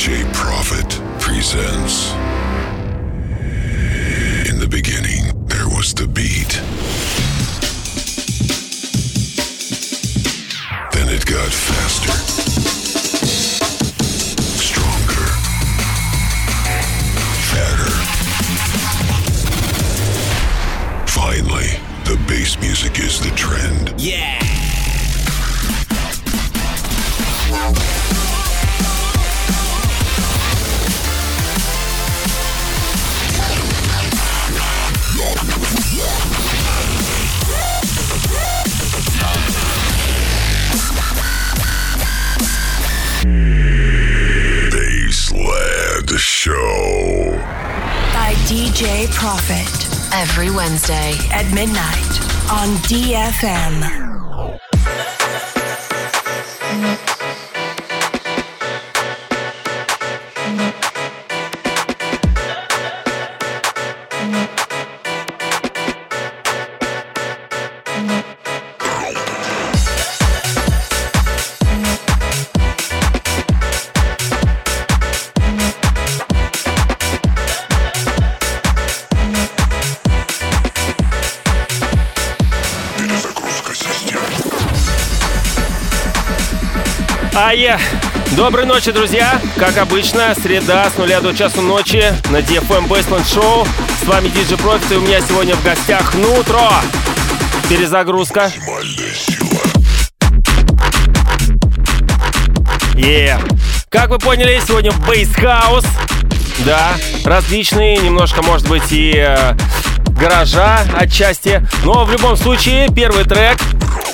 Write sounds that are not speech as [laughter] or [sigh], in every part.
DJ Prophet presents. In the beginning, there was the beat. Midnight on DFM. Доброй ночи, друзья! Как обычно, среда с нуля до часу ночи на DFM Baseline Show. С вами DJ Profit, и у меня сегодня в гостях Нутро. Перезагрузка. Е. Как вы поняли, сегодня House. Да, различные, немножко, может быть, и э, гаража отчасти. Но в любом случае, первый трек,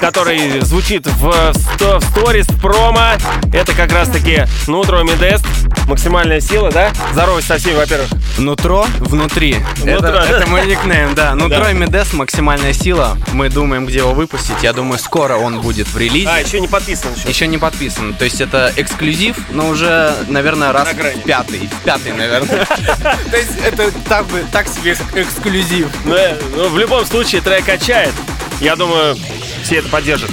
который звучит в, сто- в сторис, промо, это как раз-таки Нутро Медест. Максимальная сила, да? Здороваюсь со всеми, во-первых. Нутро внутри. Это, это мой никнейм, да. [laughs] Нутро Да. и Медес максимальная сила. Мы думаем, где его выпустить. Я думаю, скоро он будет в релизе. А, еще не подписан еще. Еще не подписан. То есть это эксклюзив, но уже, наверное, раз На в пятый. В пятый, наверное. [laughs] [laughs] То есть это так бы так себе эксклюзив. Ну, в любом случае, трек качает. Я думаю, все это поддержат.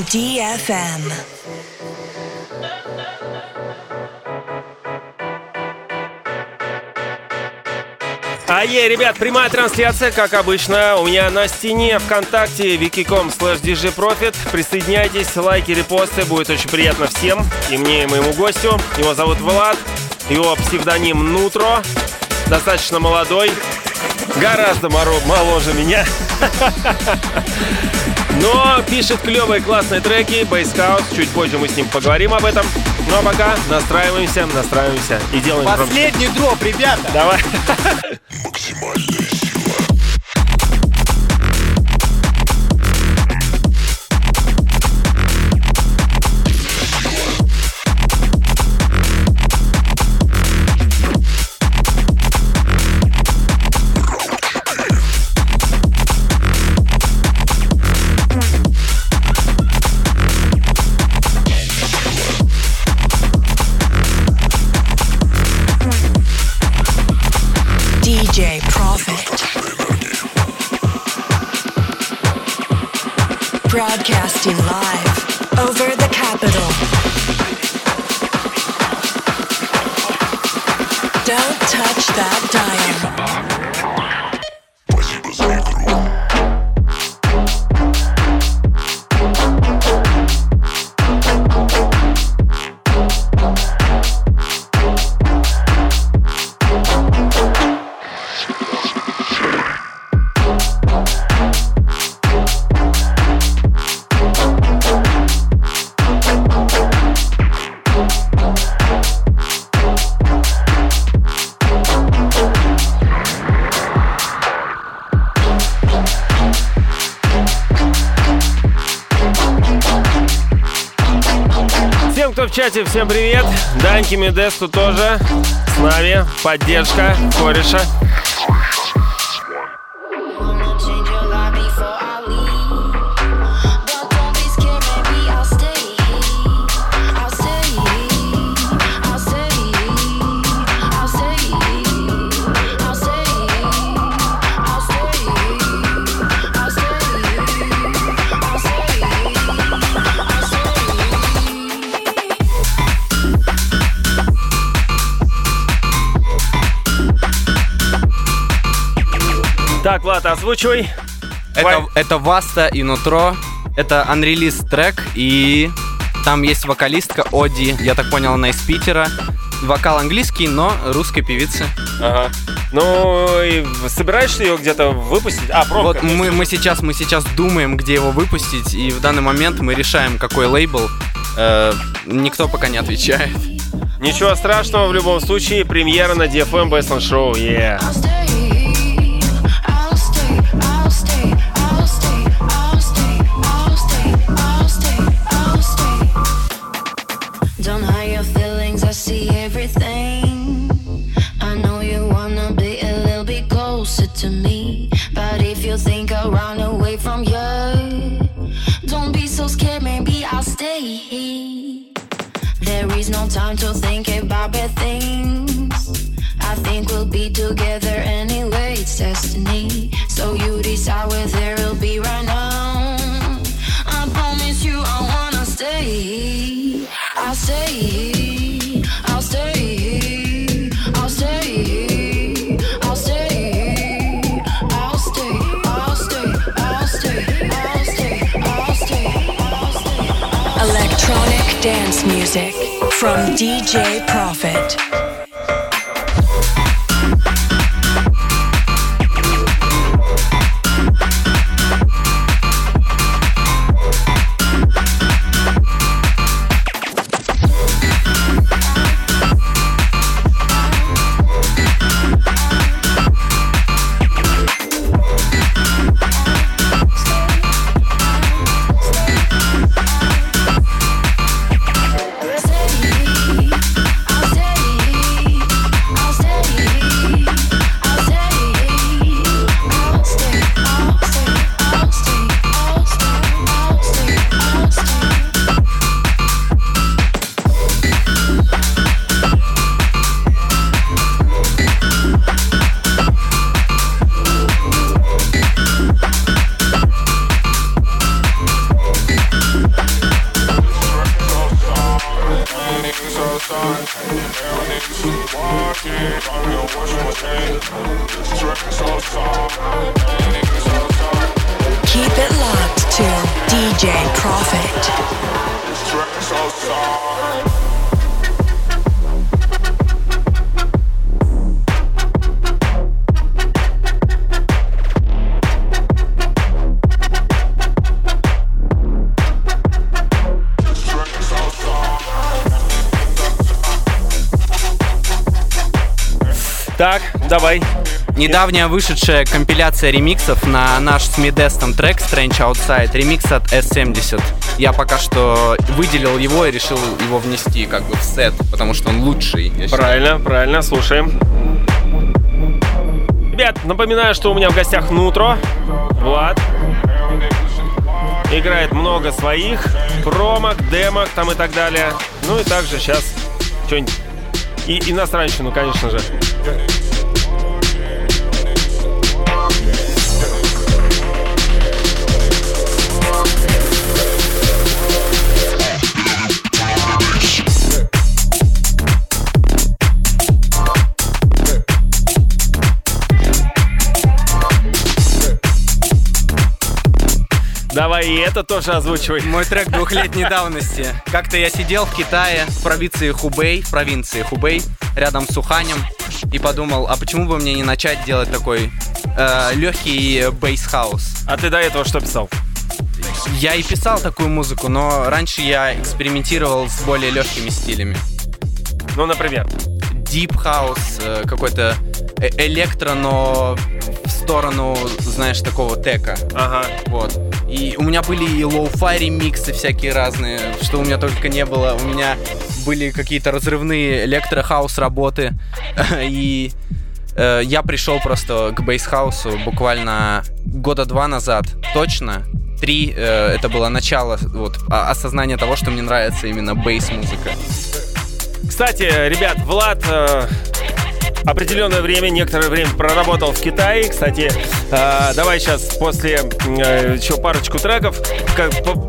On DFM. А е, ребят, прямая трансляция, как обычно, у меня на стене ВКонтакте wiki.com slash djprofit. Присоединяйтесь, лайки, репосты, будет очень приятно всем, и мне, и моему гостю. Его зовут Влад, его псевдоним Нутро, достаточно молодой, гораздо моложе меня. [laughs] Но пишет клевые классные треки, бейсхаус, чуть позже мы с ним поговорим об этом. Ну а пока настраиваемся, настраиваемся и делаем. Последний дроп, ребята. Давай. Максимальная чате, всем привет. Даньки Медесту тоже с нами. Поддержка кореша. Так, Влад, озвучивай. Это, это Васта и Нутро. Это unreleased трек, и там есть вокалистка Оди. Я так понял, она из Питера. Вокал английский, но русской певицы. Ага. Ну, и собираешься ее где-то выпустить? А, пробка. Вот мы, мы сейчас мы сейчас думаем, где его выпустить, и в данный момент мы решаем, какой лейбл. Э, никто пока не отвечает. Ничего страшного, в любом случае, премьера на DFM Best on Show, yeah. To think about bad things. I think we'll be together anyway, dance music from DJ Profit. Давай. Недавняя вышедшая компиляция ремиксов на наш с Медестом трек Strange Outside, ремикс от S70. Я пока что выделил его и решил его внести как бы в сет, потому что он лучший. Правильно, правильно, слушаем. Ребят, напоминаю, что у меня в гостях Нутро, Влад. Играет много своих промок, демок там и так далее. Ну и также сейчас что-нибудь и иностранщину, конечно же. Давай и это тоже озвучивай. Мой трек двухлетней давности. Как-то я сидел в Китае, в провинции Хубей, в провинции Хубей, рядом с Уханем, и подумал, а почему бы мне не начать делать такой э, легкий bass house? А ты до этого что писал? Я и писал такую музыку, но раньше я экспериментировал с более легкими стилями. Ну, например. deep house, э, какой-то э- электро, но в сторону, знаешь, такого tech а. Ага. Вот. И у меня были и lo-fi ремиксы всякие разные, что у меня только не было. У меня были какие-то разрывные электрохаус работы. [laughs] И э, я пришел просто к бейсхаусу буквально года два назад, точно. Три, э, это было начало вот, а- осознания того, что мне нравится именно бейс-музыка. Кстати, ребят, Влад э, определенное время, некоторое время проработал в Китае. Кстати, э, давай сейчас после э, еще парочку треков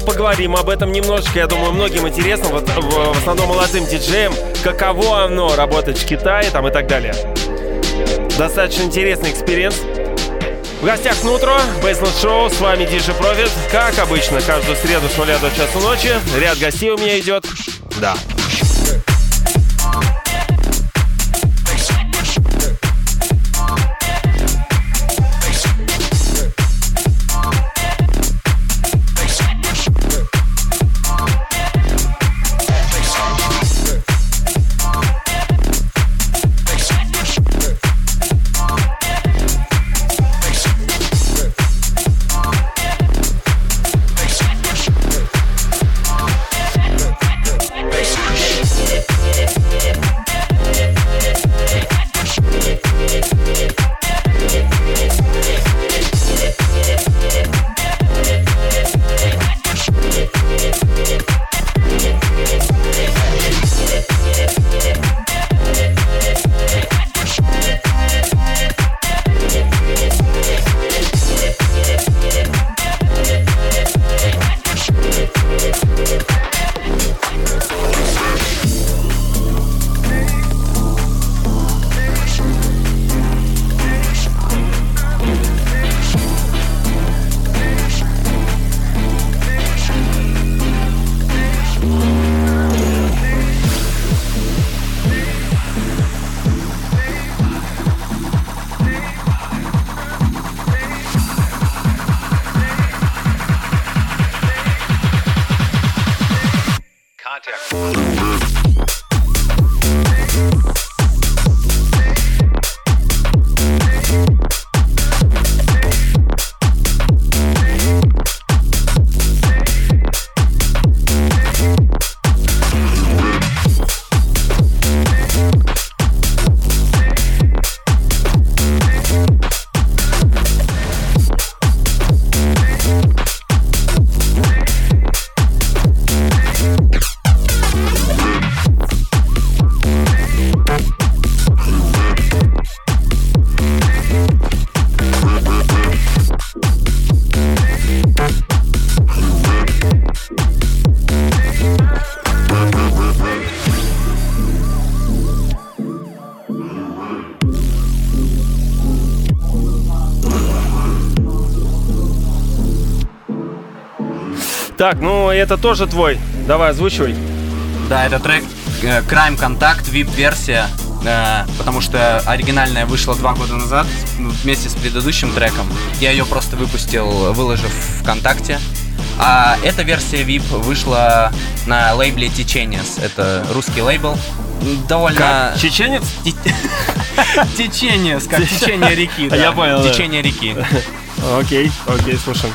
поговорим об этом немножечко. Я думаю, многим интересно, вот в, в основном молодым диджеям, каково оно работать в Китае там и так далее. Достаточно интересный experience. В гостях Нутро, Bassland Show, с вами DJ Profit. Как обычно, каждую среду с нуля до часу ночи. Ряд гостей у меня идет. Да. Так, ну это тоже твой. Давай, озвучивай. Да, это трек э, Crime Contact, VIP-версия, э, потому что оригинальная вышла два года назад ну, вместе с предыдущим треком. Я ее просто выпустил, выложив ВКонтакте. А эта версия VIP вышла на лейбле Течениес. Это русский лейбл. Довольно... Как? Чеченец? [laughs] Течениес, как [laughs] течение реки. Я понял. Течение реки. [laughs] Окей, окей, слушаем.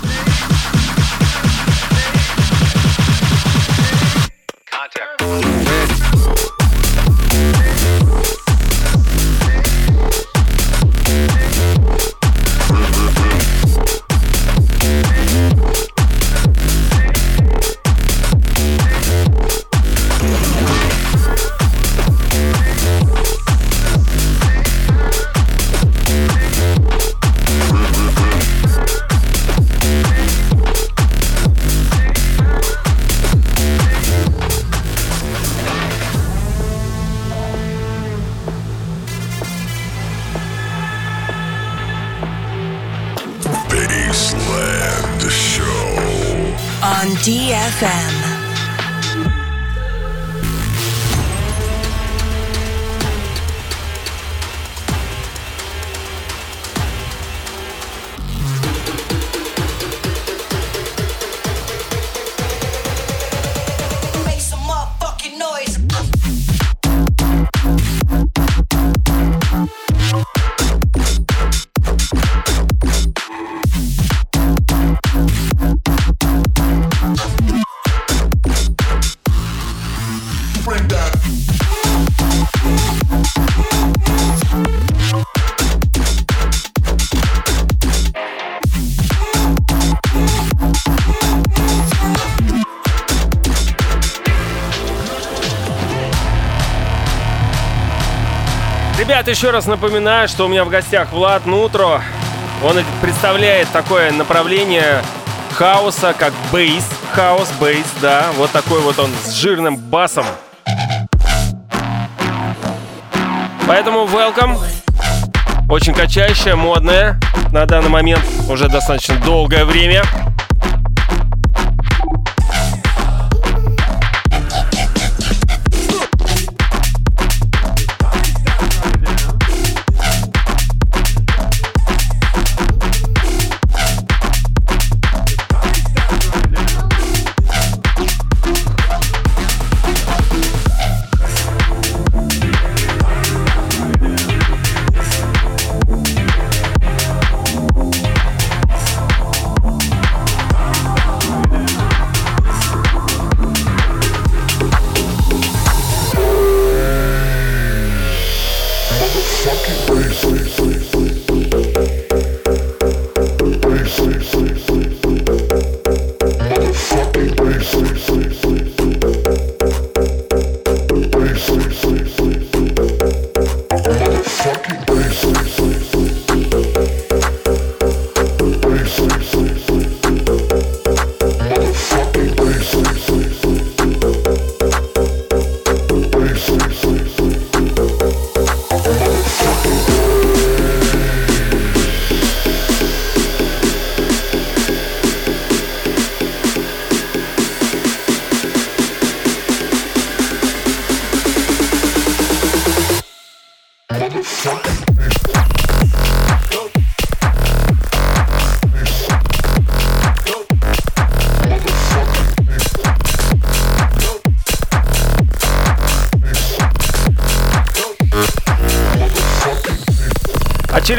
Ребят, еще раз напоминаю, что у меня в гостях Влад Нутро. Он представляет такое направление хаоса, как бейс. Хаос, бейс, да. Вот такой вот он с жирным басом. Поэтому welcome. Очень качающая, модная. На данный момент уже достаточно долгое время.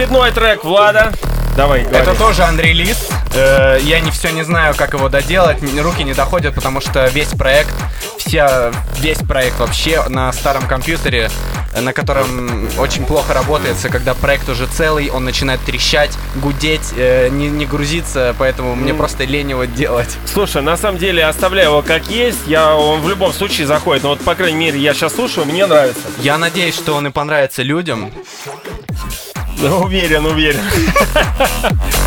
Очередной трек Влада. Давай, говори. Это тоже анрелиз. Э, Я не все не знаю, как его доделать. Руки не доходят, потому что весь проект, вся, весь проект вообще на старом компьютере, э, на котором очень плохо работается, когда проект уже целый, он начинает трещать, гудеть, э, не, не грузиться, поэтому мне просто лень его делать. Слушай, на самом деле оставляю его как есть. Я, он в любом случае заходит. Но вот, по крайней мере, я сейчас слушаю, мне нравится. Я надеюсь, что он и понравится людям. Уверен, уверен. [laughs]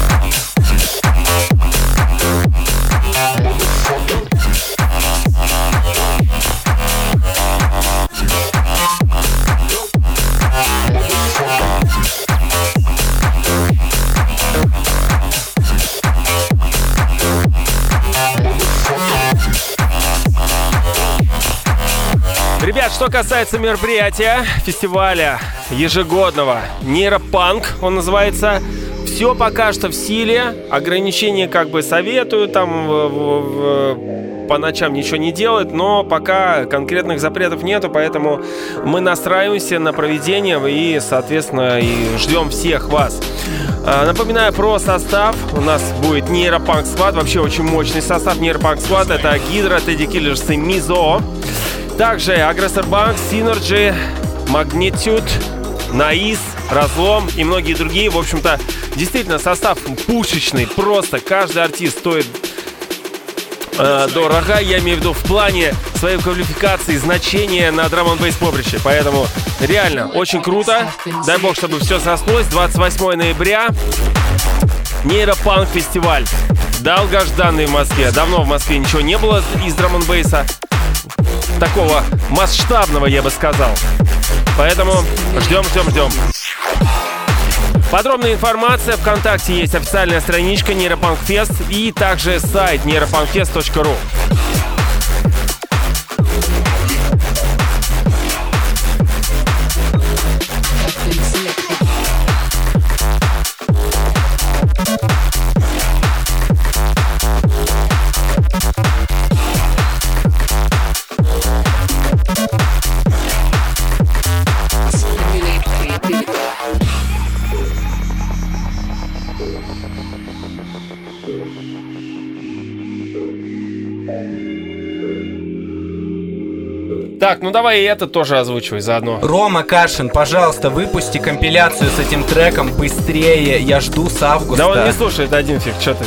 что касается мероприятия, фестиваля ежегодного Нейропанк, он называется, все пока что в силе, ограничения как бы советуют, там в- в- в- по ночам ничего не делать, но пока конкретных запретов нету, поэтому мы настраиваемся на проведение и, соответственно, и ждем всех вас. А, Напоминаю про состав. У нас будет Нейропанк Склад, вообще очень мощный состав Нейропанк Склад. Это Гидра, Тедди Киллерс и Мизо. Также Агрессор Банк, Synergy, Magnitude, Наис, Разлом и многие другие. В общем-то, действительно, состав пушечный. Просто каждый артист стоит э, дорого. Я имею в виду в плане своей квалификации, значения на драм н поприще. Поэтому реально очень круто. Дай бог, чтобы все сослось. 28 ноября. Нейропанк фестиваль. Долгожданный в Москве. Давно в Москве ничего не было из драм н такого масштабного, я бы сказал. Поэтому ждем, ждем, ждем. Подробная информация ВКонтакте есть официальная страничка Нейропанкфест и также сайт нейропанкфест.ру. Так, ну давай и это тоже озвучивай заодно. Рома Кашин, пожалуйста, выпусти компиляцию с этим треком быстрее. Я жду с августа. Да он не слушает один фиг, что ты.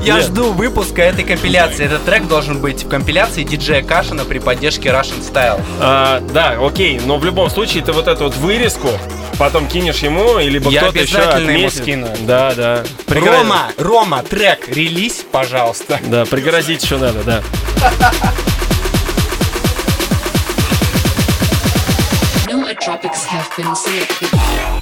[laughs] Я жду выпуска этой компиляции. Этот трек должен быть в компиляции диджея Кашина при поддержке Russian Style. А, да, окей, но в любом случае ты вот эту вот вырезку потом кинешь ему, или кто-то еще обязательно ему отметит. скину. Да, да. Рома, Рома, трек, релиз, пожалуйста. Да, пригрозить еще надо, да. [laughs] I've been it.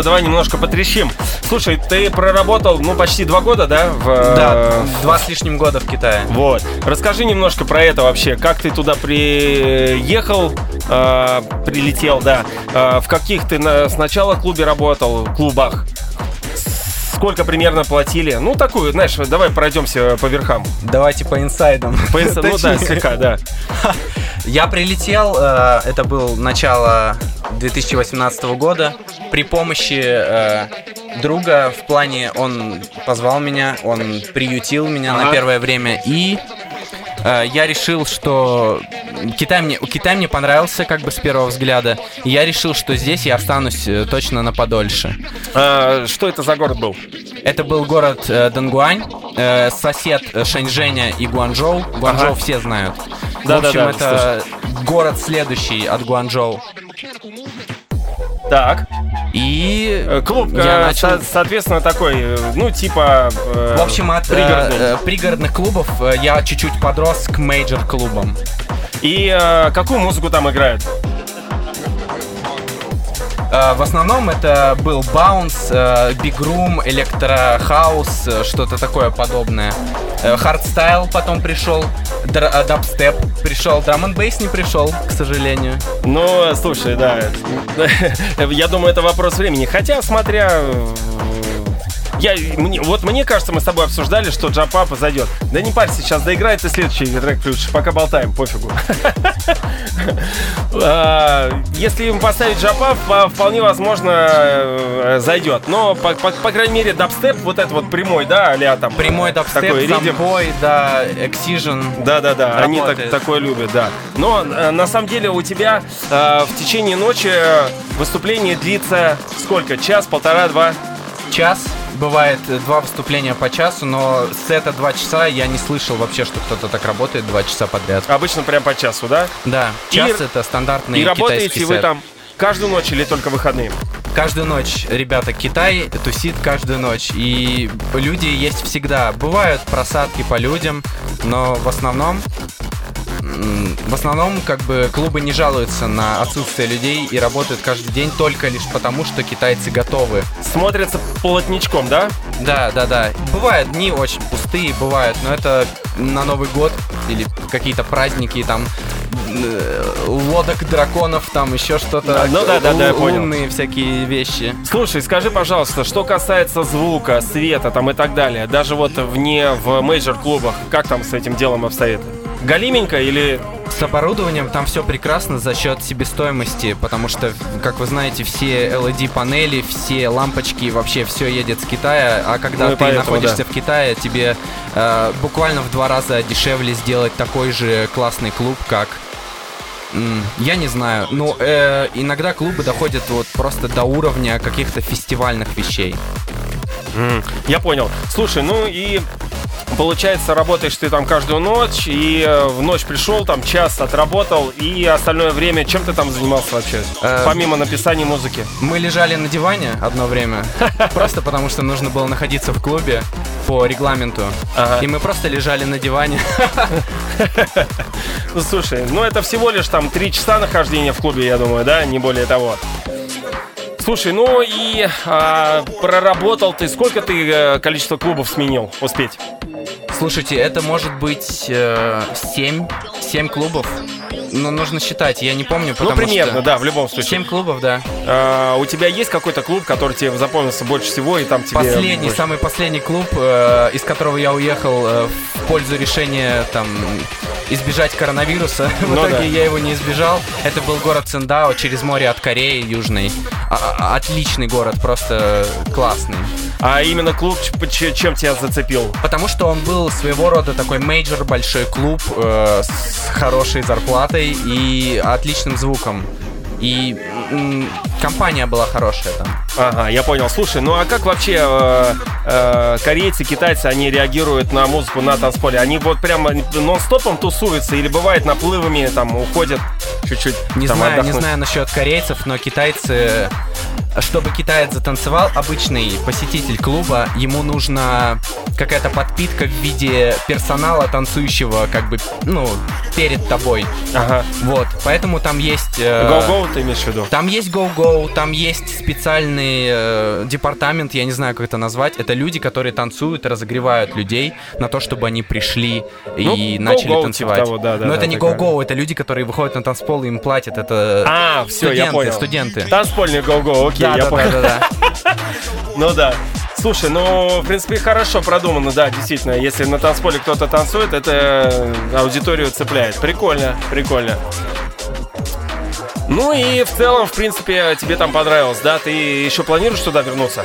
Микрофону, давай немножко потрещим. Слушай, ты проработал, ну, почти два года, да? В, Да, э, два с лишним года в Китае. Вот. Расскажи немножко про это вообще. Как ты туда приехал, э, прилетел, да? Э, в каких ты на, сначала клубе работал, клубах? Сколько примерно платили? Ну, такую, знаешь, давай пройдемся по верхам. Давайте по инсайдам. По инс- ну да, слегка, да. [laughs] Я прилетел, э, это был начало 2018 года, при помощи э, друга в плане, он позвал меня, он приютил меня Ага. на первое время, и э, я решил, что Китай мне, Китай мне понравился как бы с первого взгляда, и я решил, что здесь я останусь э, точно на подольше. А, что это за город был? Это был город э, Дангуань, э, сосед э, Шэньчжэня и Гуанчжоу. Гуанчжоу Ага. все знают. Да, в общем, да, да, это город следующий от Гуанчжоу. Так. И Э, Клуб, Я начал- со- соответственно, такой, ну, типа... э, в общем, от пригородный. э, пригородных клубов я чуть-чуть подрос к major-клубам. И э, какую музыку там играют? Э, В основном это был bounce, э, big room, electro house, э, что-то такое подобное. Hardstyle потом пришел, dubstep пришел, драм н бейс не пришел, к сожалению. Ну, слушай, да. [laughs] Я думаю, это вопрос времени. Хотя, смотря... Я, мне, вот мне кажется, мы с тобой обсуждали, что Джапапа зайдет. Да не парься, сейчас доиграет и следующий трек включишь. Пока болтаем, пофигу. [laughs] А, Если им поставить Джапап, по- вполне возможно э, зайдет. Но, по, по- по крайней мере, dubstep, вот это вот прямой, да, а там... Прямой dubstep, такой замбой, да, Excision. Да, да, да, они так, такое любят, да. Но э, на самом деле у тебя э, в течение ночи выступление длится сколько? Час, полтора, два? Час. Бывает э, два выступления по часу, но сета два часа я не слышал вообще, что кто-то так работает два часа подряд. Обычно прям по часу, да? Да, И- час это стандартный И работаете вы сет. там каждую ночь или только выходные? Каждую ночь, ребята, Китай тусит каждую ночь. И люди есть всегда. Бывают просадки по людям, но в основном... В основном, как бы, клубы не жалуются на отсутствие людей и работают каждый день только лишь потому, что китайцы готовы. Смотрится плотничком, да? Да, да, да. Бывают дни очень пустые, бывают, но это на Новый год или какие-то праздники, там э, лодок драконов, там еще что-то. А, ну да, да, да, я понял. Лунные всякие вещи. Слушай, скажи, пожалуйста, что касается звука, света там и так далее, даже вот вне в мейджор-клубах, как там с этим делом обстоит? Галименько или... С оборудованием там все прекрасно за счет себестоимости, потому что, как вы знаете, все LED-панели, все лампочки, вообще все едет с Китая, а когда Ну ты поэтому, находишься да. в Китае, тебе э, буквально в два раза дешевле сделать такой же классный клуб, как Я не знаю. Ну, э, иногда клубы доходят вот просто до уровня каких-то фестивальных вещей. Я понял. Слушай, ну и получается, работаешь ты там каждую ночь, и э, в ночь пришел, там час отработал, и остальное время чем ты там занимался вообще? Э, Помимо написания музыки. Мы лежали на диване одно время, [laughs] просто потому что нужно было находиться в клубе по регламенту. Ага. И мы просто лежали на диване. [laughs] Ну, слушай, ну это всего лишь там три часа нахождения в клубе, я думаю, да, не более того. Слушай, ну и а, проработал ты, сколько ты э, количество клубов сменил успеть? Слушайте, это может быть э, 7, 7 клубов. Но нужно считать, я не помню, Ну, потому примерно, что... да, в любом случае. 7 клубов, да. А, у тебя есть какой-то клуб, который тебе запомнился больше всего, и там тебе... Последний, больше- самый последний клуб, э, из которого я уехал э, в пользу решения там избежать коронавируса. [laughs] В Ну итоге да. я его не избежал. Это был город Циндао через море от Кореи южной. А- а- отличный город, просто классный. А именно клуб чем тебя зацепил? Потому что он был своего рода такой major, большой клуб э, с хорошей зарплатой и отличным звуком. И м, компания была хорошая там. Ага, я понял. Слушай, ну а как вообще э, э, корейцы, китайцы, они реагируют на музыку на танцполе? Они вот прямо нон-стопом тусуются или бывает наплывами, там, уходят чуть-чуть Не там, знаю, не отдохнуть? знаю насчет корейцев, но китайцы, чтобы китаец затанцевал, обычный посетитель клуба, ему нужна какая-то подпитка в виде персонала танцующего, как бы, ну, перед тобой. Ага. Вот, поэтому там есть... э, Go-go ты имеешь в виду? Там есть go-go, там есть специальный э, департамент, я не знаю, как это назвать. Это люди, которые танцуют, разогревают людей на то, чтобы они пришли Ну, и go-go начали типа танцевать. того, да, да, Но да, это не go-go, это люди, которые выходят на танцпол и им платят. Это А, все, я студенты, понял. студенты. Танцпольный go-go, окей, да, я да, понял. да, да, да. Ну да. Слушай, ну, в принципе, хорошо продумано, да, действительно. Если на танцполе кто-то танцует, это аудиторию цепляет. Прикольно, прикольно. Ну и в целом, в принципе, тебе там понравилось, да? Ты еще планируешь туда вернуться?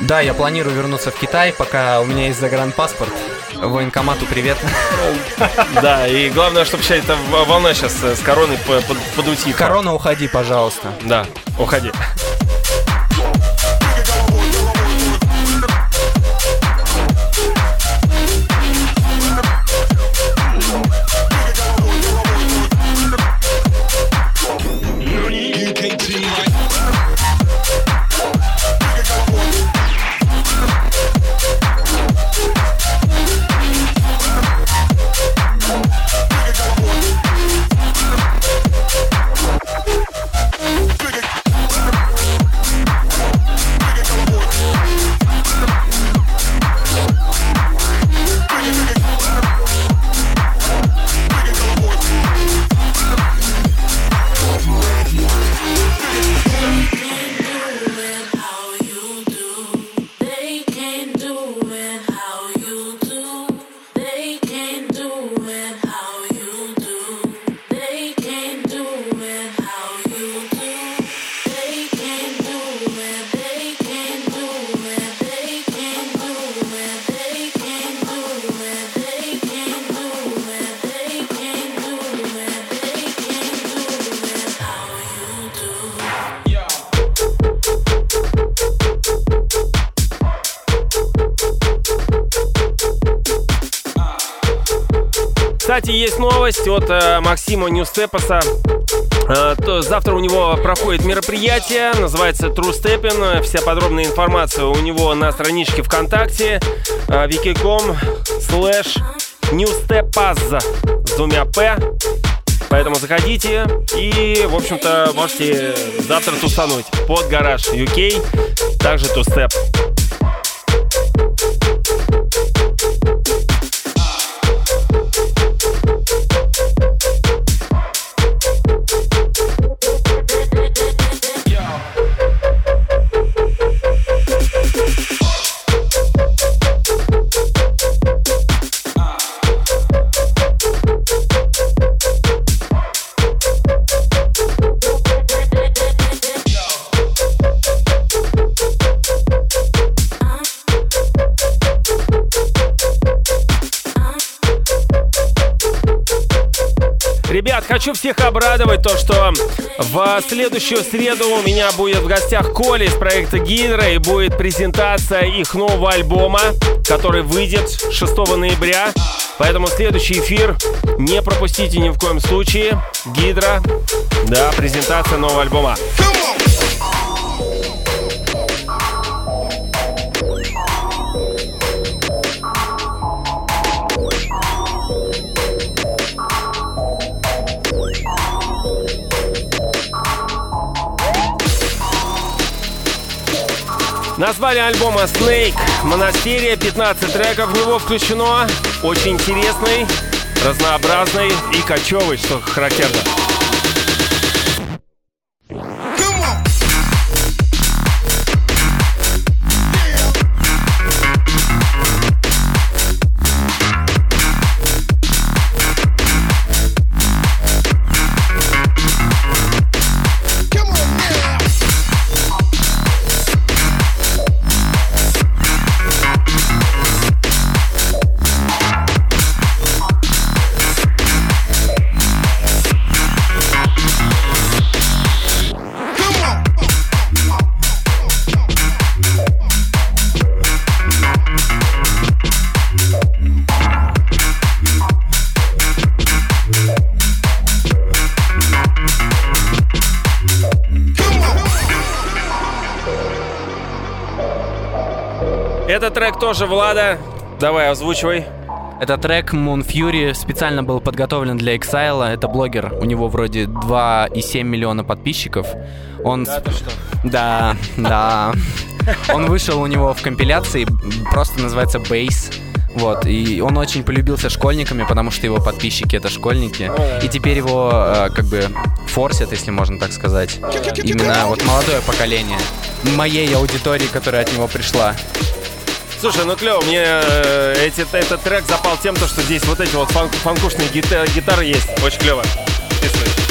Да, я планирую вернуться в Китай, пока у меня есть загранпаспорт. Военкомату привет. [laughs] Да, и главное, чтобы сейчас эта волна сейчас с короной по- под- подутихла. Корона, уходи, пожалуйста. Да, уходи. От э, Максима Ньюстепаса. Э, завтра у него проходит мероприятие, называется True Stepping. Вся подробная информация у него на страничке ВКонтакте wiki.com slash newstepaz с двумя П. Поэтому заходите и, в общем-то, можете завтра тусануть под гараж UK, также тустеп. Хочу всех обрадовать то, что в следующую среду у меня будет в гостях Коля из проекта Гидра и будет презентация их нового альбома, который выйдет 6 ноября. Поэтому следующий эфир не пропустите ни в коем случае. Гидра, да, презентация нового альбома. Назвали альбома Snake Монастерия, 15 треков в него включено. Очень интересный, разнообразный и кочевый, что характерно. Трек тоже Влада. Давай, озвучивай. Этот трек Moon Fury специально был подготовлен для Exile. Это блогер, у него вроде 2,7 миллиона подписчиков. Он... Да, что? Да, да. Он вышел у него в компиляции, просто называется Base. Вот, и он очень полюбился школьниками, потому что его подписчики это школьники. И теперь его э, как бы форсят, если можно так сказать. Именно вот молодое поколение моей аудитории, которая от него пришла. Слушай, ну клево, мне э, эти, этот трек запал тем, то, что здесь вот эти вот фан- фанкушные гита- гитары есть. Очень клево. Вписывай.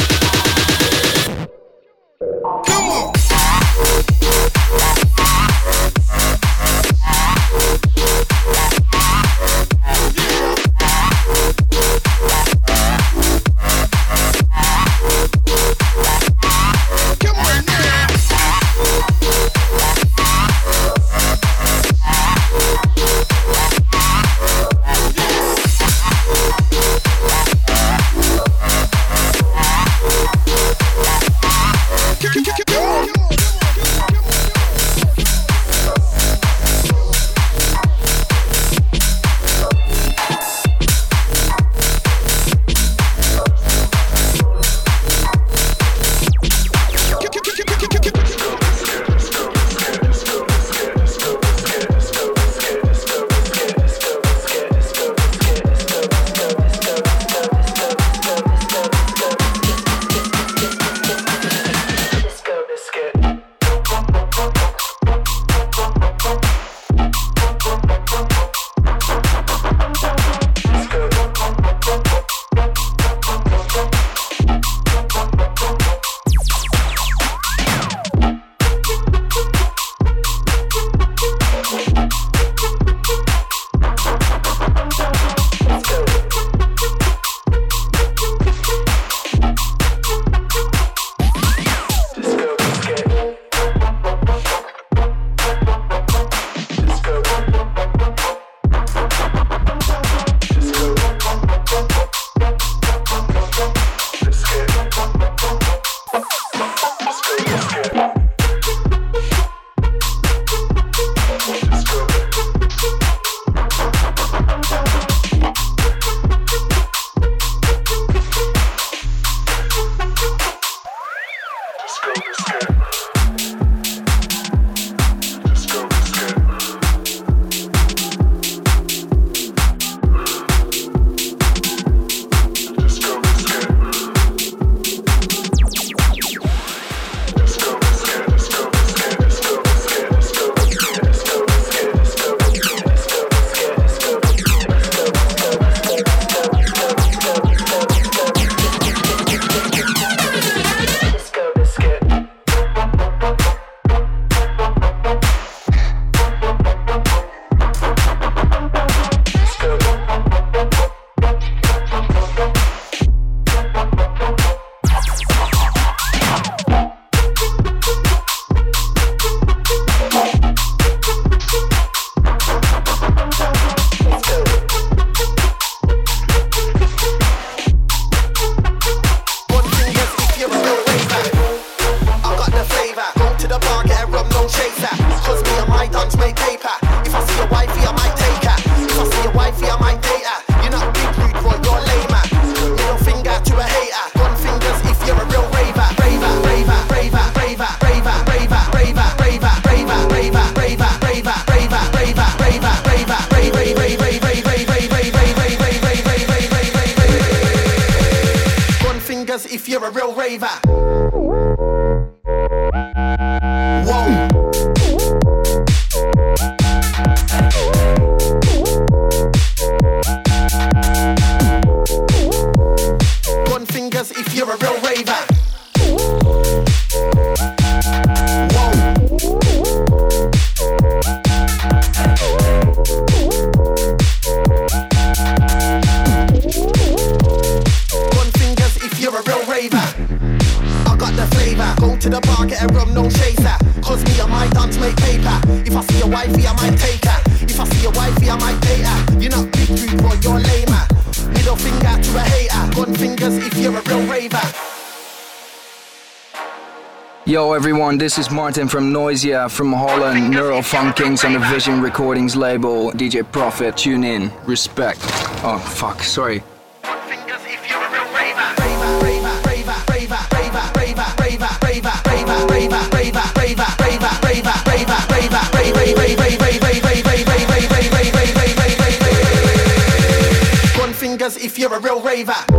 everyone, this is Martin from Noisia from Holland, Neural Funk Kings on the Vision Recordings label, DJ Prophet, tune in, respect. Oh fuck, sorry. One if you're a real raver.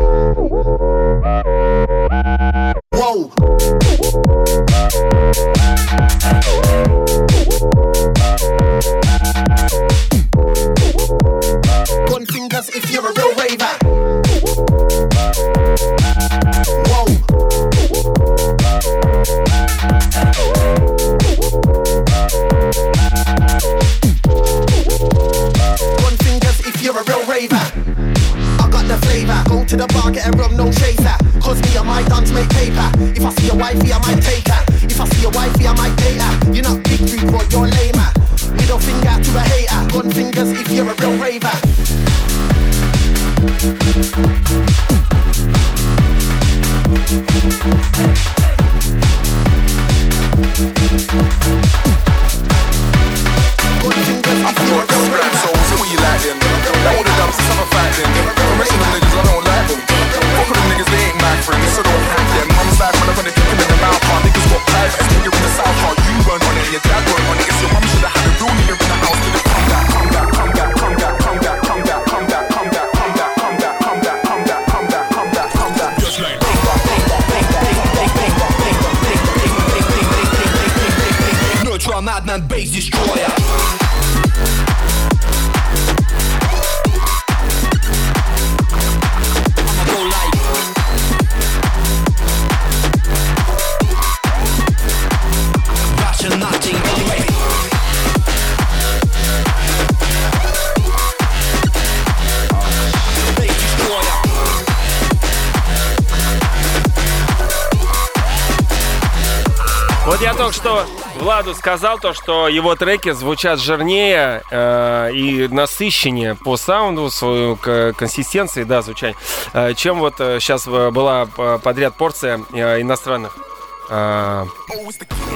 Владу сказал то, что его треки звучат жирнее э, и насыщеннее по саунду, свою консистенции, да, звучать, э, чем вот э, сейчас э, была э, подряд порция э, иностранных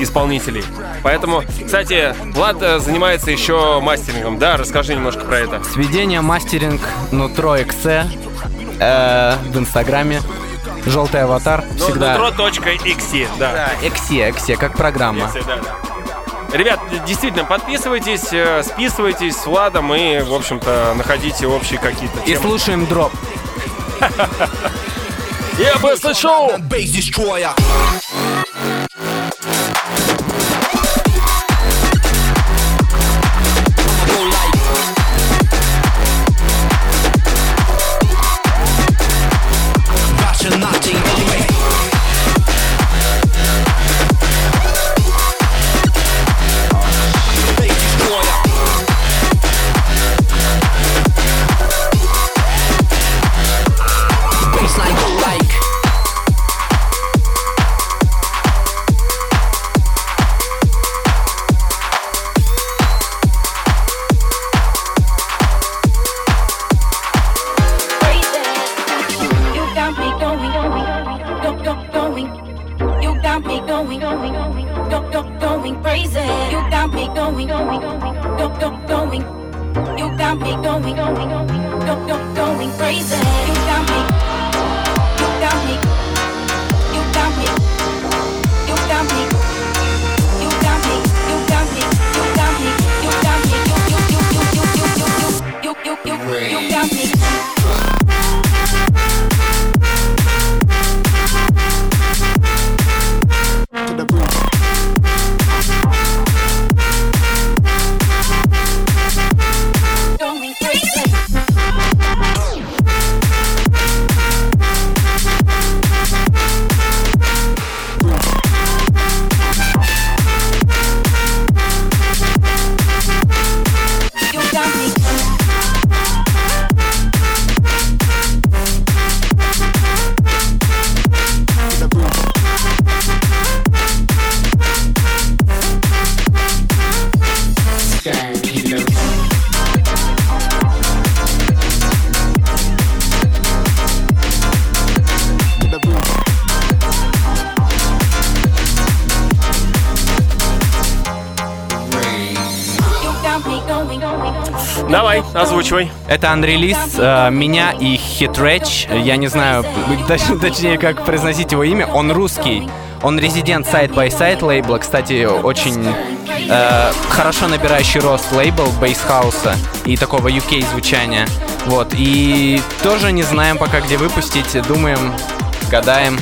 исполнителей. Поэтому, кстати, Влад занимается еще мастерингом, да? Расскажи немножко про это. Сведение мастеринг Нутро XC э, в Инстаграме. Желтый аватар ну, всегда. Nutro.exe, да. Да, xc xc как программа. Exe, да, да. Ребят, действительно, подписывайтесь, э, списывайтесь с Владом и, в общем-то, находите общие какие-то темы. И слушаем дроп. [laughs] Я бы слышал! Это анрелиз э, меня и Хитрэч. Я не знаю, [laughs] точ- точнее, как произносить его имя. Он русский. Он резидент Side by Side лейбла. Кстати, очень э, хорошо набирающий рост лейбл бейсхауса и такого UK звучания. Вот. И тоже не знаем пока, где выпустить. Думаем, гадаем.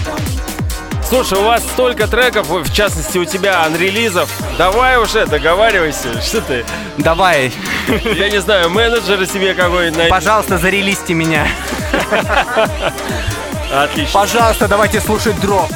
Слушай, у вас столько треков, в частности у тебя анрелизов. Давай уже, договаривайся. [laughs] Что ты? Давай, [laughs] Я не знаю, менеджера себе какой-нибудь найди. пожалуйста, зарелисьте меня. [laughs] Отлично. Пожалуйста, давайте слушать дроп.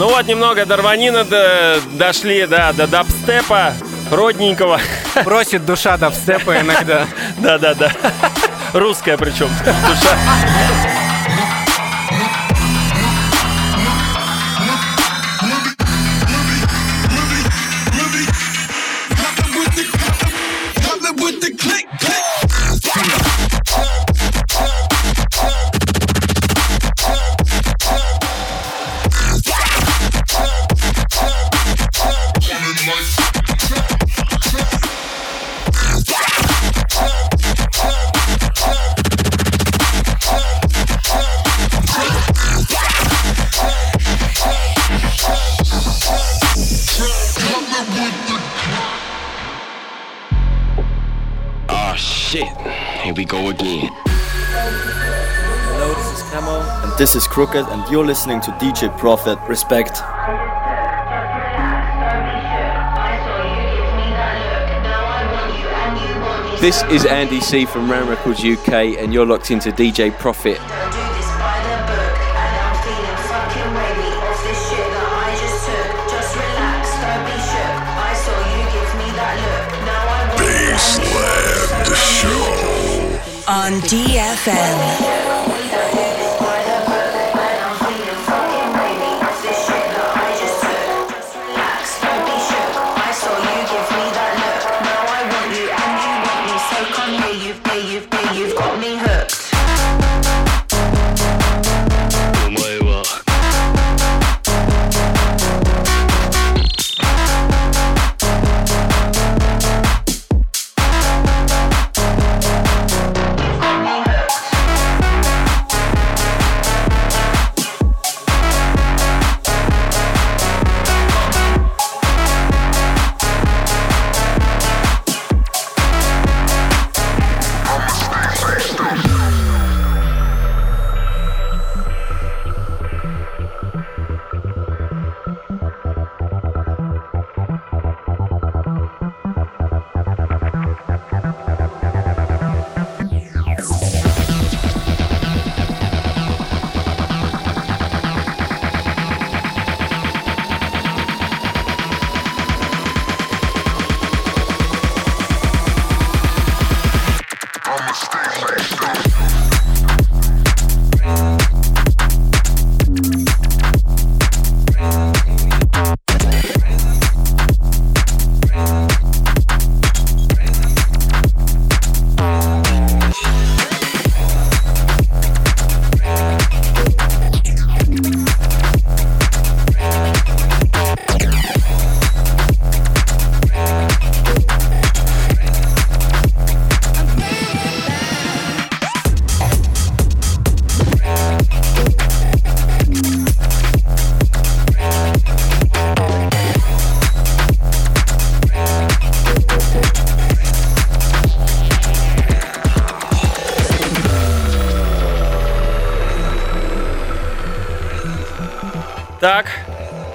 Ну вот, немного Дарванина до- дошли, да, до дабстепа родненького. Просит душа дабстепа иногда. [laughs] Да-да-да. Русская причем. Душа. Is Crooked, and you're listening to DJ Profit. Respect. This is Andy C from Ram Records UK, and you're locked into DJ Profit. Baseland Show. On DFM. You've you've got me hooked.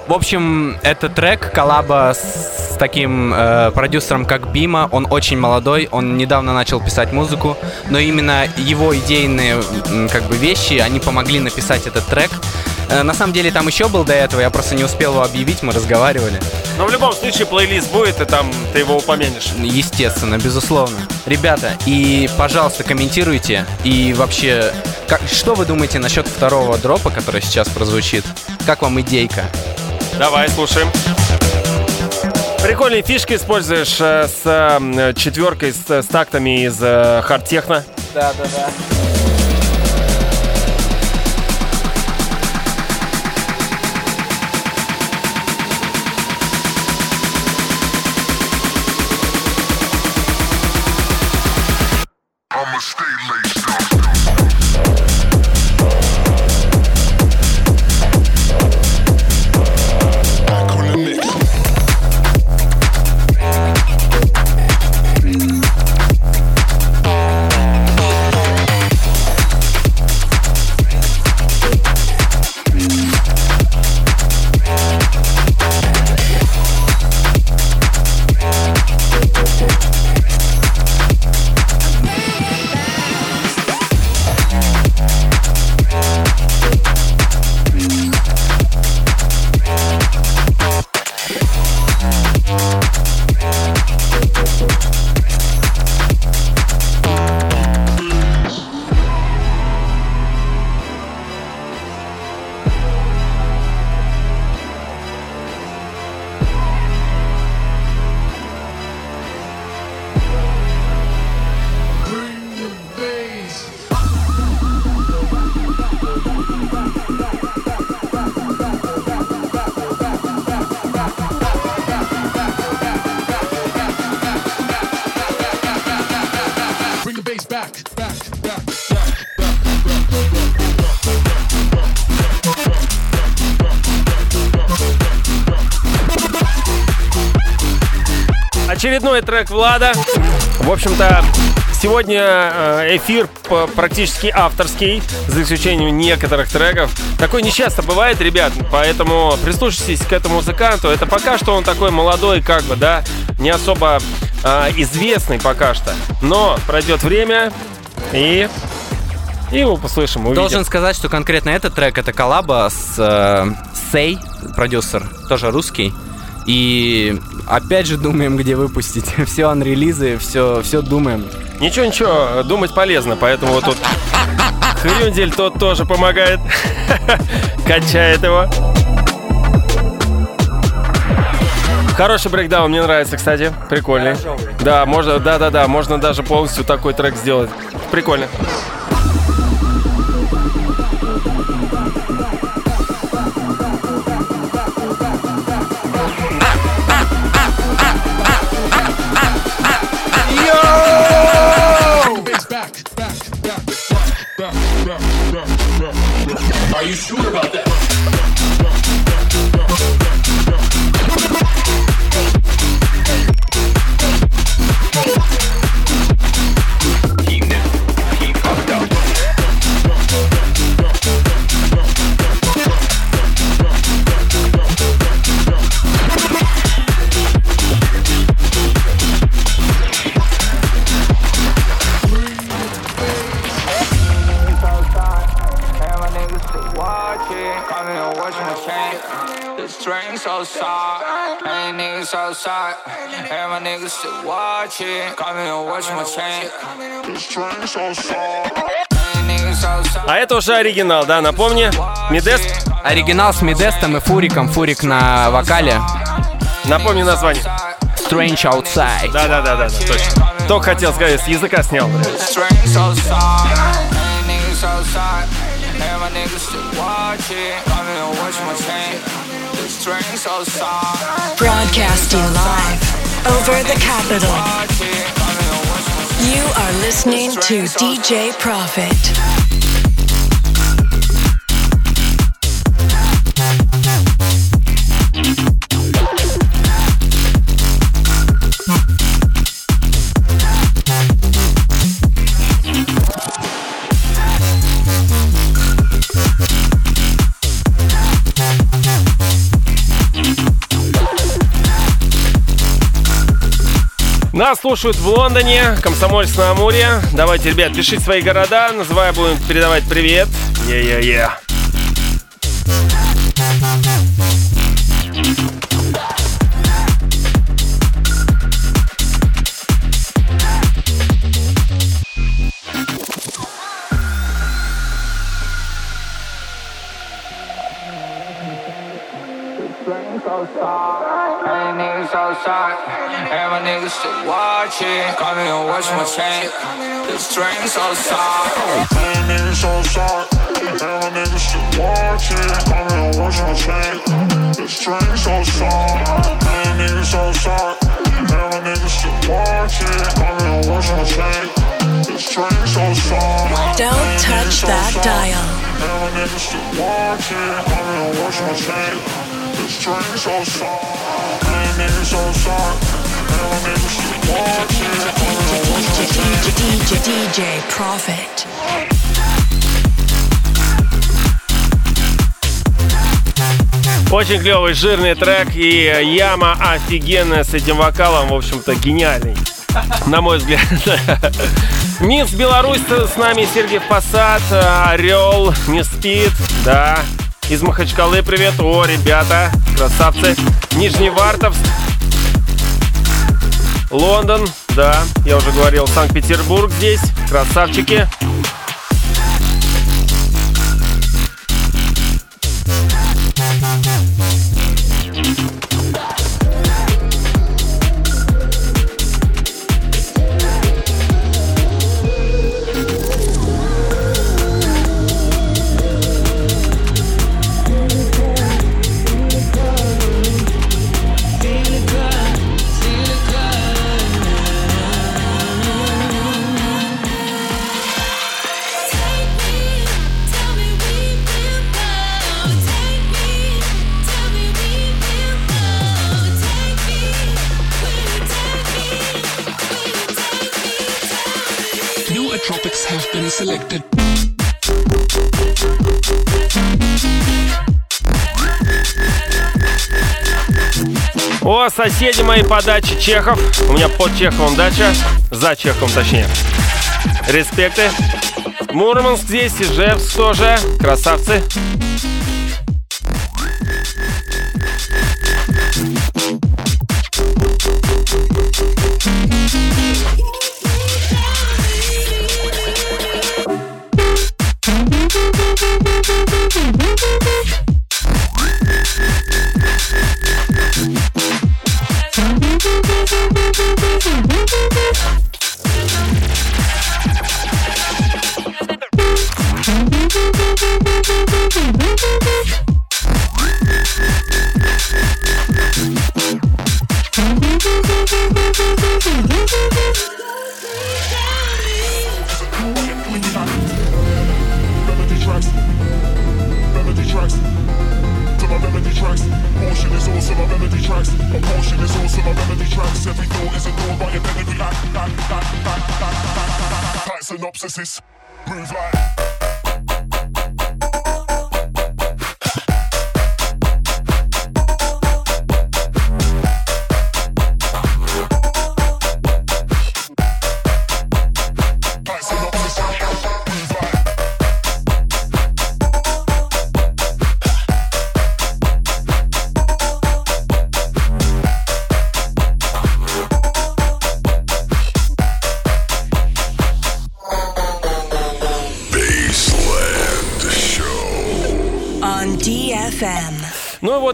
В общем, это трек коллаба с таким э, продюсером, как Бима. Он очень молодой, он недавно начал писать музыку, но именно его идейные как бы вещи, они помогли написать этот трек. Э, на самом деле там еще был до этого, я просто не успел его объявить, мы разговаривали. Но в любом случае плейлист будет, и там ты его упомянешь. Естественно, безусловно. Ребята, и, пожалуйста, комментируйте. И вообще, как, что вы думаете насчет второго дропа, который сейчас прозвучит? Как вам идейка? Давай, слушаем. Прикольные фишки используешь э, с э, четверкой, с, с тактами из э, хард-техно. Да, да, да. Очередной трек Влада. В общем-то, сегодня э, эфир практически авторский, за исключением некоторых треков. Такое нечасто бывает, ребят, поэтому прислушайтесь к этому музыканту. Это пока что он такой молодой, как бы, да, не особо э, известный пока что. Но пройдет время, и, и его послышим, увидим. Должен сказать, что конкретно этот трек это коллаба с э, Сей, продюсер, тоже русский. И опять же думаем, где выпустить. [laughs] все анрелизы, все, все думаем. Ничего, ничего, думать полезно, поэтому вот тут Хрюндель тот тоже помогает, [laughs] качает его. Хороший брейкдаун, мне нравится, кстати, прикольный. Да, можно, да, да, да, можно даже полностью такой трек сделать. Прикольно. Outside. And my niggas still watching. Come here and watch my chain. This so. А это уже оригинал, да, напомни. Медест. Оригинал с Медестом и Фуриком. Фурик на вокале. Напомни название. Strange Outside. Да, да, да, да, да, точно. Только хотел сказать, с языка снял. блядь. Outside. And my niggas still watching. Watch my chain. This train so soft. Broadcasting live over the capital. You are listening to DJ Profit. Нас слушают в Лондоне, Комсомольск на Амуре. Давайте, ребят, пишите свои города, называя, будем передавать привет. Е-е-е. Hey, still watching. Come and watch my chain. The strings outside. Hey, niggas outside, and niggas still watching. Come and watch my chain. The strings outside. Hey, niggas outside, and my niggas still watching. Come and watch my chain. The strings outside. Don't touch that dial. And niggas still watching. Come and watch my chain. The strings outside. And niggas outside. DJ, Profit. Очень клевый, жирный трек и яма офигенная с этим вокалом, в общем-то, гениальный. На мой взгляд. [laughs] Минск, Беларусь, с нами Сергей Посад, Орел, не спит, да. Из Махачкалы привет, о, ребята, красавцы. Нижневартовск, Лондон, да, я уже говорил, Санкт-Петербург здесь, красавчики. О, соседи мои по даче Чехов. У меня под Чеховым дача. За Чеховым, точнее. Респекты. Мурманск здесь, Ижевск тоже. Красавцы.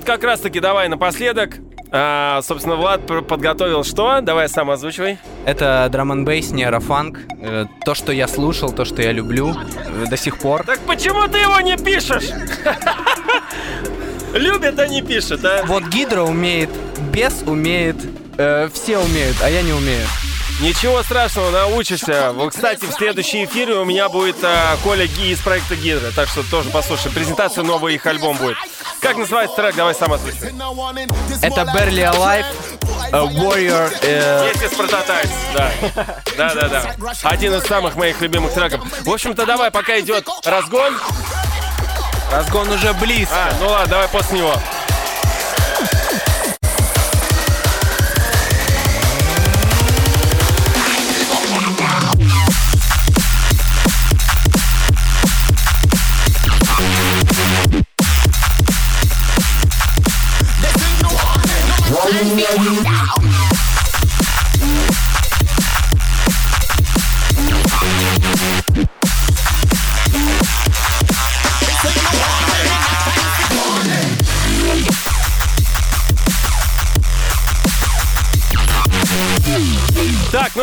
Вот как раз-таки давай напоследок. А, собственно, Влад подготовил что? Давай сам озвучивай. Это драм н бейс, нейрофанк. Э, То, что я слушал, то, что я люблю э, до сих пор. Так почему ты его не пишешь? Любит, а не пишет, а? Вот Гидро умеет, Бес умеет, э, все умеют, а я не умею. Ничего страшного, научишься. Вот, кстати, в следующей эфире у меня будет а, Коля Ги из проекта Гидра. Так что тоже послушай. Презентация нового их альбом будет. Как называется трек? Давай сам озвучивай. Это Barely Alive, э, Warrior. э, Есть из Prototypes, да. Да, да, да. Один из самых моих любимых треков. В общем-то, давай, пока идет разгон. Разгон уже близко. А, ну ладно, давай после него. Так, ну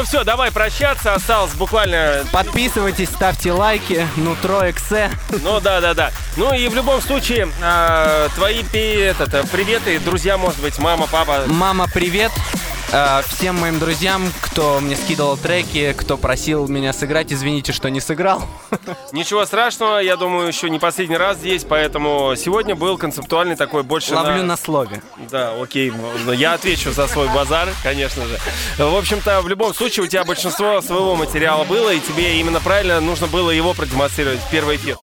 все, давай прощаться. Осталось буквально... Подписывайтесь, ставьте лайки. Ну да, да, да. Ну и в любом случае, а, твои этот, э, приветы, друзья, может быть, мама, папа. Мама, привет. Э, Всем моим друзьям, кто мне скидывал треки, кто просил меня сыграть, извините, что не сыграл. [laughs] Ничего страшного, я думаю, еще не последний раз здесь, поэтому сегодня был концептуальный такой больше Ловлю на слове. Да, окей, но я отвечу за свой базар, конечно же. В общем-то, в любом случае, у тебя большинство своего материала было, и тебе именно правильно нужно было его продемонстрировать в первый эфир.